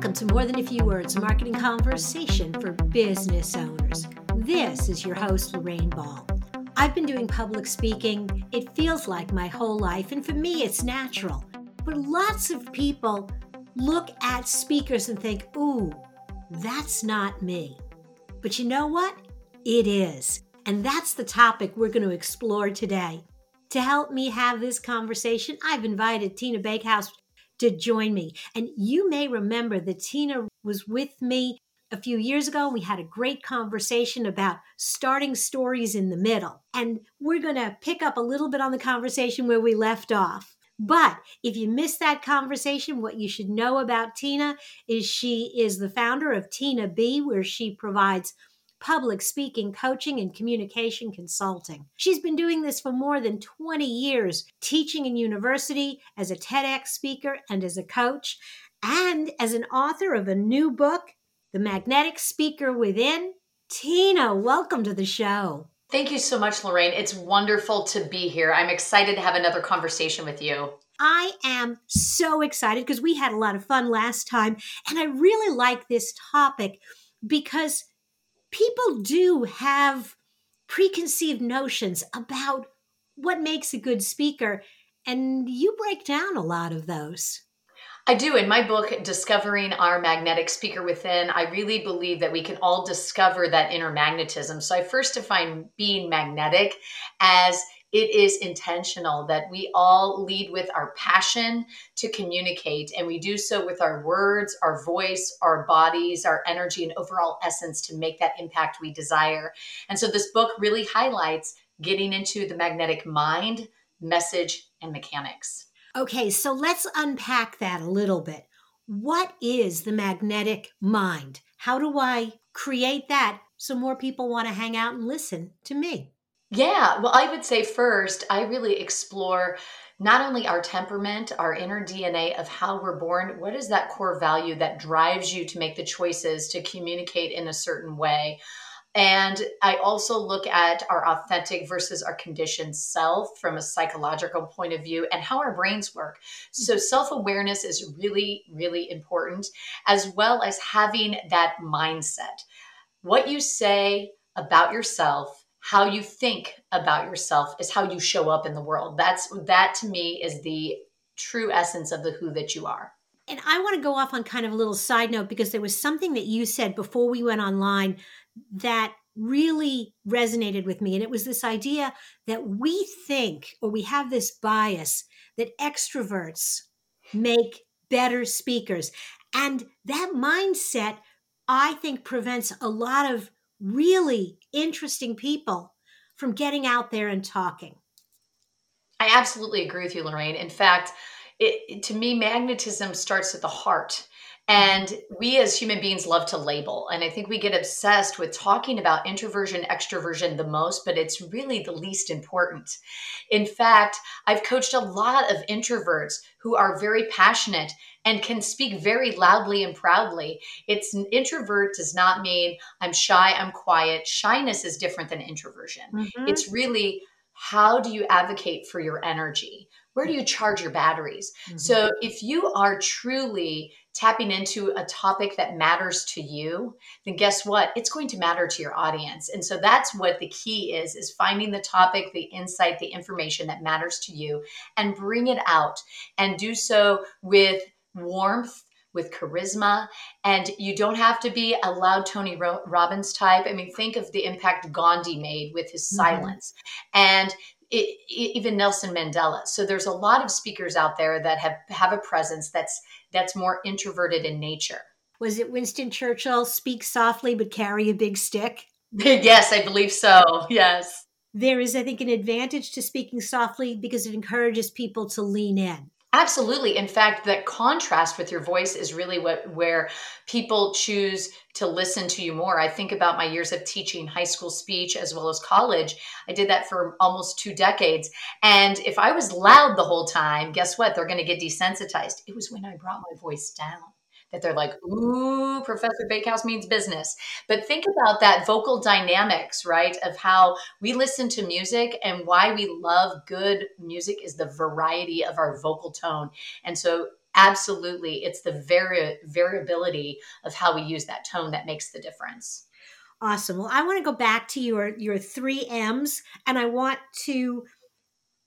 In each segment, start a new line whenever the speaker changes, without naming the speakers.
Welcome to More Than a Few Words Marketing Conversation for Business Owners. This is your host, Lorraine Ball. I've been doing public speaking, it feels like my whole life, and for me, it's natural. But lots of people look at speakers and think, ooh, that's not me. But you know what? It is. And that's the topic we're going to explore today. To help me have this conversation, I've invited Tina Bakehouse to join me. And you may remember that Tina was with me a few years ago. We had a great conversation about starting stories in the middle. And we're going to pick up a little bit on the conversation where we left off. But if you missed that conversation, what you should know about Tina is she is the founder of Tina B, where she provides public speaking, coaching, and communication consulting. She's been doing this for more than 20 years, teaching in university as a TEDx speaker and as a coach, and as an author of a new book, The Magnetic Speaker Within. Tina, welcome to the show.
Thank you so much, Lorraine. It's wonderful to be here. I'm excited to have another conversation with you.
I am so excited because we had a lot of fun last time. And I really like this topic because people do have preconceived notions about what makes a good speaker, and you break down a lot of those.
I do. In my book, Discovering Our Magnetic Speaker Within, I really believe that we can all discover that inner magnetism. So I first define being magnetic as it is intentional that we all lead with our passion to communicate and we do so with our words our voice our bodies our energy and overall essence to make that impact we desire. And so this book really highlights getting into the magnetic mind message and mechanics.
Okay so let's unpack that a little bit. What is the magnetic mind? How do i create that so more people want to hang out and listen to me
yeah, well, I would say first, I really explore not only our temperament, our inner DNA of how we're born, what is that core value that drives you to make the choices to communicate in a certain way? And I also look at our authentic versus our conditioned self from a psychological point of view and how our brains work. So, mm-hmm. self awareness is really, really important, as well as having that mindset. What you say about yourself how you think about yourself is how you show up in the world. That's that to me is the true essence of the who that you are.
And I want to go off on kind of a little side note because there was something that you said before we went online that really resonated with me. And it was this idea that we think or we have this bias that extroverts make better speakers. And that mindset, I think, prevents a lot of really interesting people from getting out there and talking.
I absolutely agree with you, Lorraine. In fact, it, to me, magnetism starts at the heart. And we as human beings love to label. And I think we get obsessed with talking about introversion, extroversion the most, but it's really the least important. In fact, I've coached a lot of introverts who are very passionate and can speak very loudly and proudly. It's an introvert does not mean I'm shy, I'm quiet. Shyness is different than introversion. Mm-hmm. It's really how do you advocate for your energy? Where do you charge your batteries? Mm-hmm. So if you are truly tapping into a topic that matters to you, then guess what? It's going to matter to your audience. And so that's what the key is is finding the topic, the insight, the information that matters to you and bring it out and do so with warmth with charisma and you don't have to be a loud tony robbins type i mean think of the impact gandhi made with his mm-hmm. silence and it, even nelson mandela. So there's a lot of speakers out there that have have a presence that's that's more introverted in nature.
Was it winston churchill speak softly but carry a big stick?
Yes i believe so. Yes.
There is i think an advantage to speaking softly because it encourages people to lean in
Absolutely. In fact, that contrast with your voice is really what where people choose to listen to you more. I think about my years of teaching high school speech as well as college. I did that for almost 2 decades. And if I was loud the whole time, guess what? They're going to get desensitized. It was when I brought my voice down that they're like, ooh, Professor Bakehouse means business. But think about that vocal dynamics, right? Of how we listen to music and why we love good music is the variety of our vocal tone. And so absolutely it's the vari- variability of how we use that tone that makes the difference.
Awesome. Well, I want to go back to your your 3 M's and I want to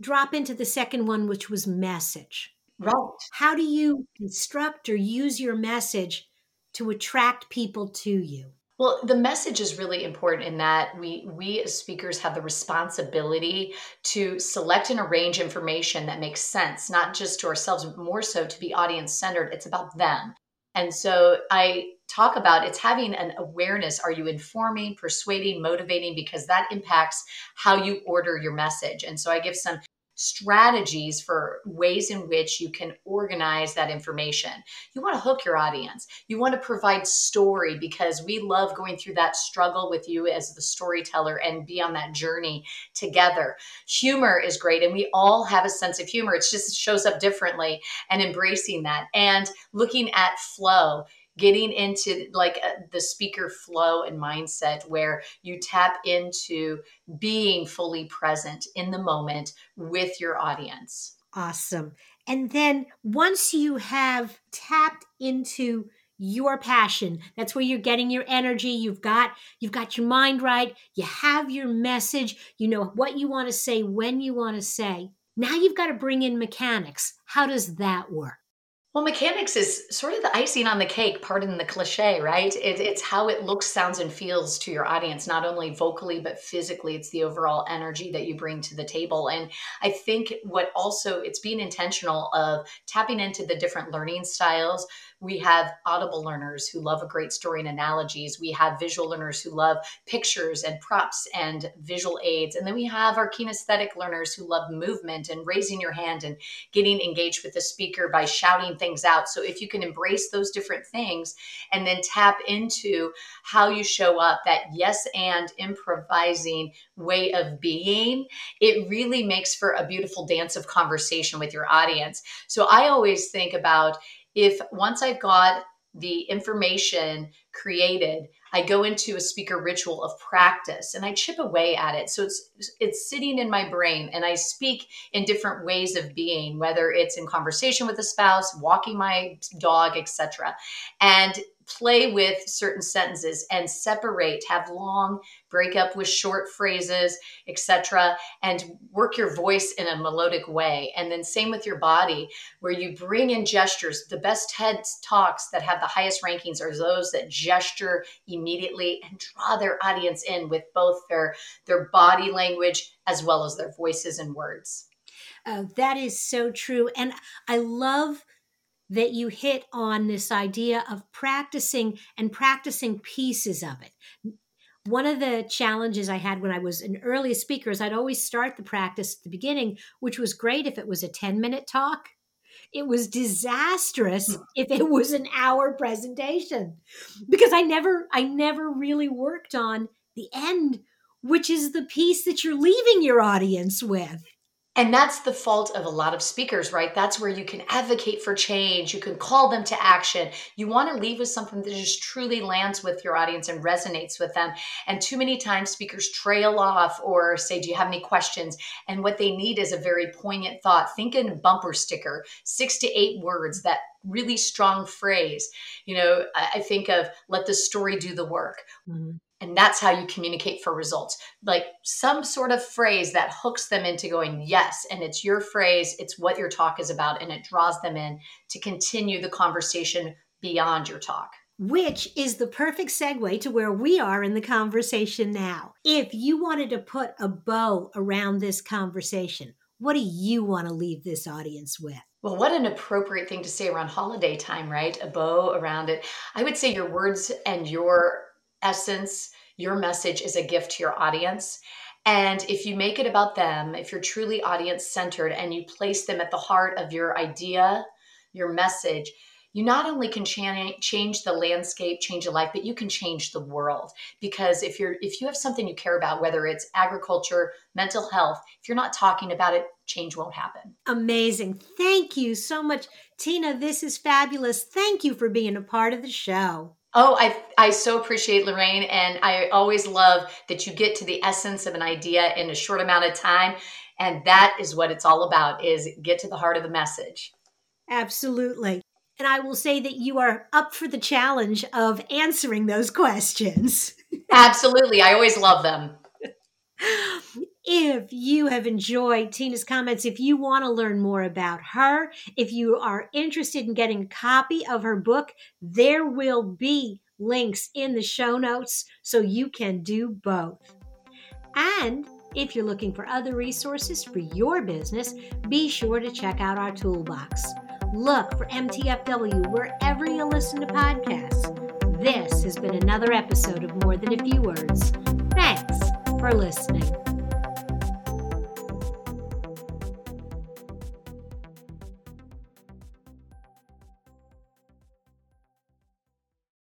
drop into the second one which was message.
Right.
How do you construct or use your message to attract people to you?
Well, the message is really important in that we we as speakers have the responsibility to select and arrange information that makes sense, not just to ourselves, but more so to be audience centered. It's about them. And so I talk about it's having an awareness. Are you informing, persuading, motivating? Because that impacts how you order your message. And so I give some strategies for ways in which you can organize that information. You want to hook your audience. You want to provide story because we love going through that struggle with you as the storyteller and be on that journey together. Humor is great and we all have a sense of humor. It just shows up differently and embracing that and looking at flow getting into like uh, the speaker flow and mindset where you tap into being fully present in the moment with your audience.
Awesome. And then once you have tapped into your passion that's where you're getting your energy you've got you've got your mind right you have your message you know what you want to say when you want to say now you've got to bring in mechanics how does that work
well, mechanics is sort of the icing on the cake, pardon the cliche, right? It, it's how it looks, sounds, and feels to your audience, not only vocally, but physically. It's the overall energy that you bring to the table. And I think what also, it's being intentional of tapping into the different learning styles we have audible learners who love a great story and analogies. We have visual learners who love pictures and props and visual aids. And then we have our kinesthetic learners who love movement and raising your hand and getting engaged with the speaker by shouting things out. So if you can embrace those different things and then tap into how you show up, that yes and improvising way of being, it really makes for a beautiful dance of conversation with your audience. So I always think about if once I've got the information created, I go into a speaker ritual of practice and I chip away at it. So it's it's sitting in my brain and I speak in different ways of being, whether it's in conversation with a spouse, walking my dog, etc. And play with certain sentences and separate have long break up with short phrases etc and work your voice in a melodic way. And then same with your body where you bring in gestures. The best TED talks that have the highest rankings are those that gesture immediately and draw their audience in with both their their body language as well as their voices and words.
Uh, that is so true. And i love that you hit on this idea of practicing and practicing pieces of it. One of the challenges I had when I was an early speaker is I'd always start the practice at the beginning, which was great if it was a 10 minute talk. It was disastrous hmm. if it was an hour presentation because I never I never really worked on the end, which is the piece that you're leaving your audience with.
And that's the fault of a lot of speakers, right? That's where you can advocate for change. You can call them to action. You want to leave with something that just truly lands with your audience and resonates with them. And too many times speakers trail off or say, Do you have any questions? And what they need is a very poignant thought. Think in a bumper sticker, six to eight words, that really strong phrase. You know, I think of let the story do the work. Mm-hmm and that's how you communicate for results like some sort of phrase that hooks them into going yes and it's your phrase it's what your talk is about and it draws them in to continue the conversation beyond your talk
which is the perfect segue to where we are in the conversation now. If you wanted to put a bow around this conversation, what do you want to leave this audience with?
Well, what an appropriate thing to say around holiday time, right? A bow around it. I would say your words and your essence, your message is a gift to your audience. And if you make it about them, if you're truly audience centered and you place them at the heart of your idea, your message, you not only can change the landscape change a life but you can change the world. Because if you're if you have something you care about whether it's agriculture mental health if you're not talking about it change won't happen.
Amazing. Thank you so much tina. This is fabulous. Thank you for being a part of the show
Oh, I I so appreciate Lorraine, and I always love that you get to the essence of an idea in a short amount of time, and that is what it's all about: is get to the heart of the message.
Absolutely. And I will say that you are up for the challenge of answering those questions.
Absolutely. I always love them.
If you have enjoyed Tina's comments, if you want to learn more about her, if you are interested in getting a copy of her book, there will be links in the show notes so you can do both. And if you're looking for other resources for your business, be sure to check out our toolbox. Look for MTFW wherever you listen to podcasts. This has been another episode of More Than a Few Words. Thanks for listening.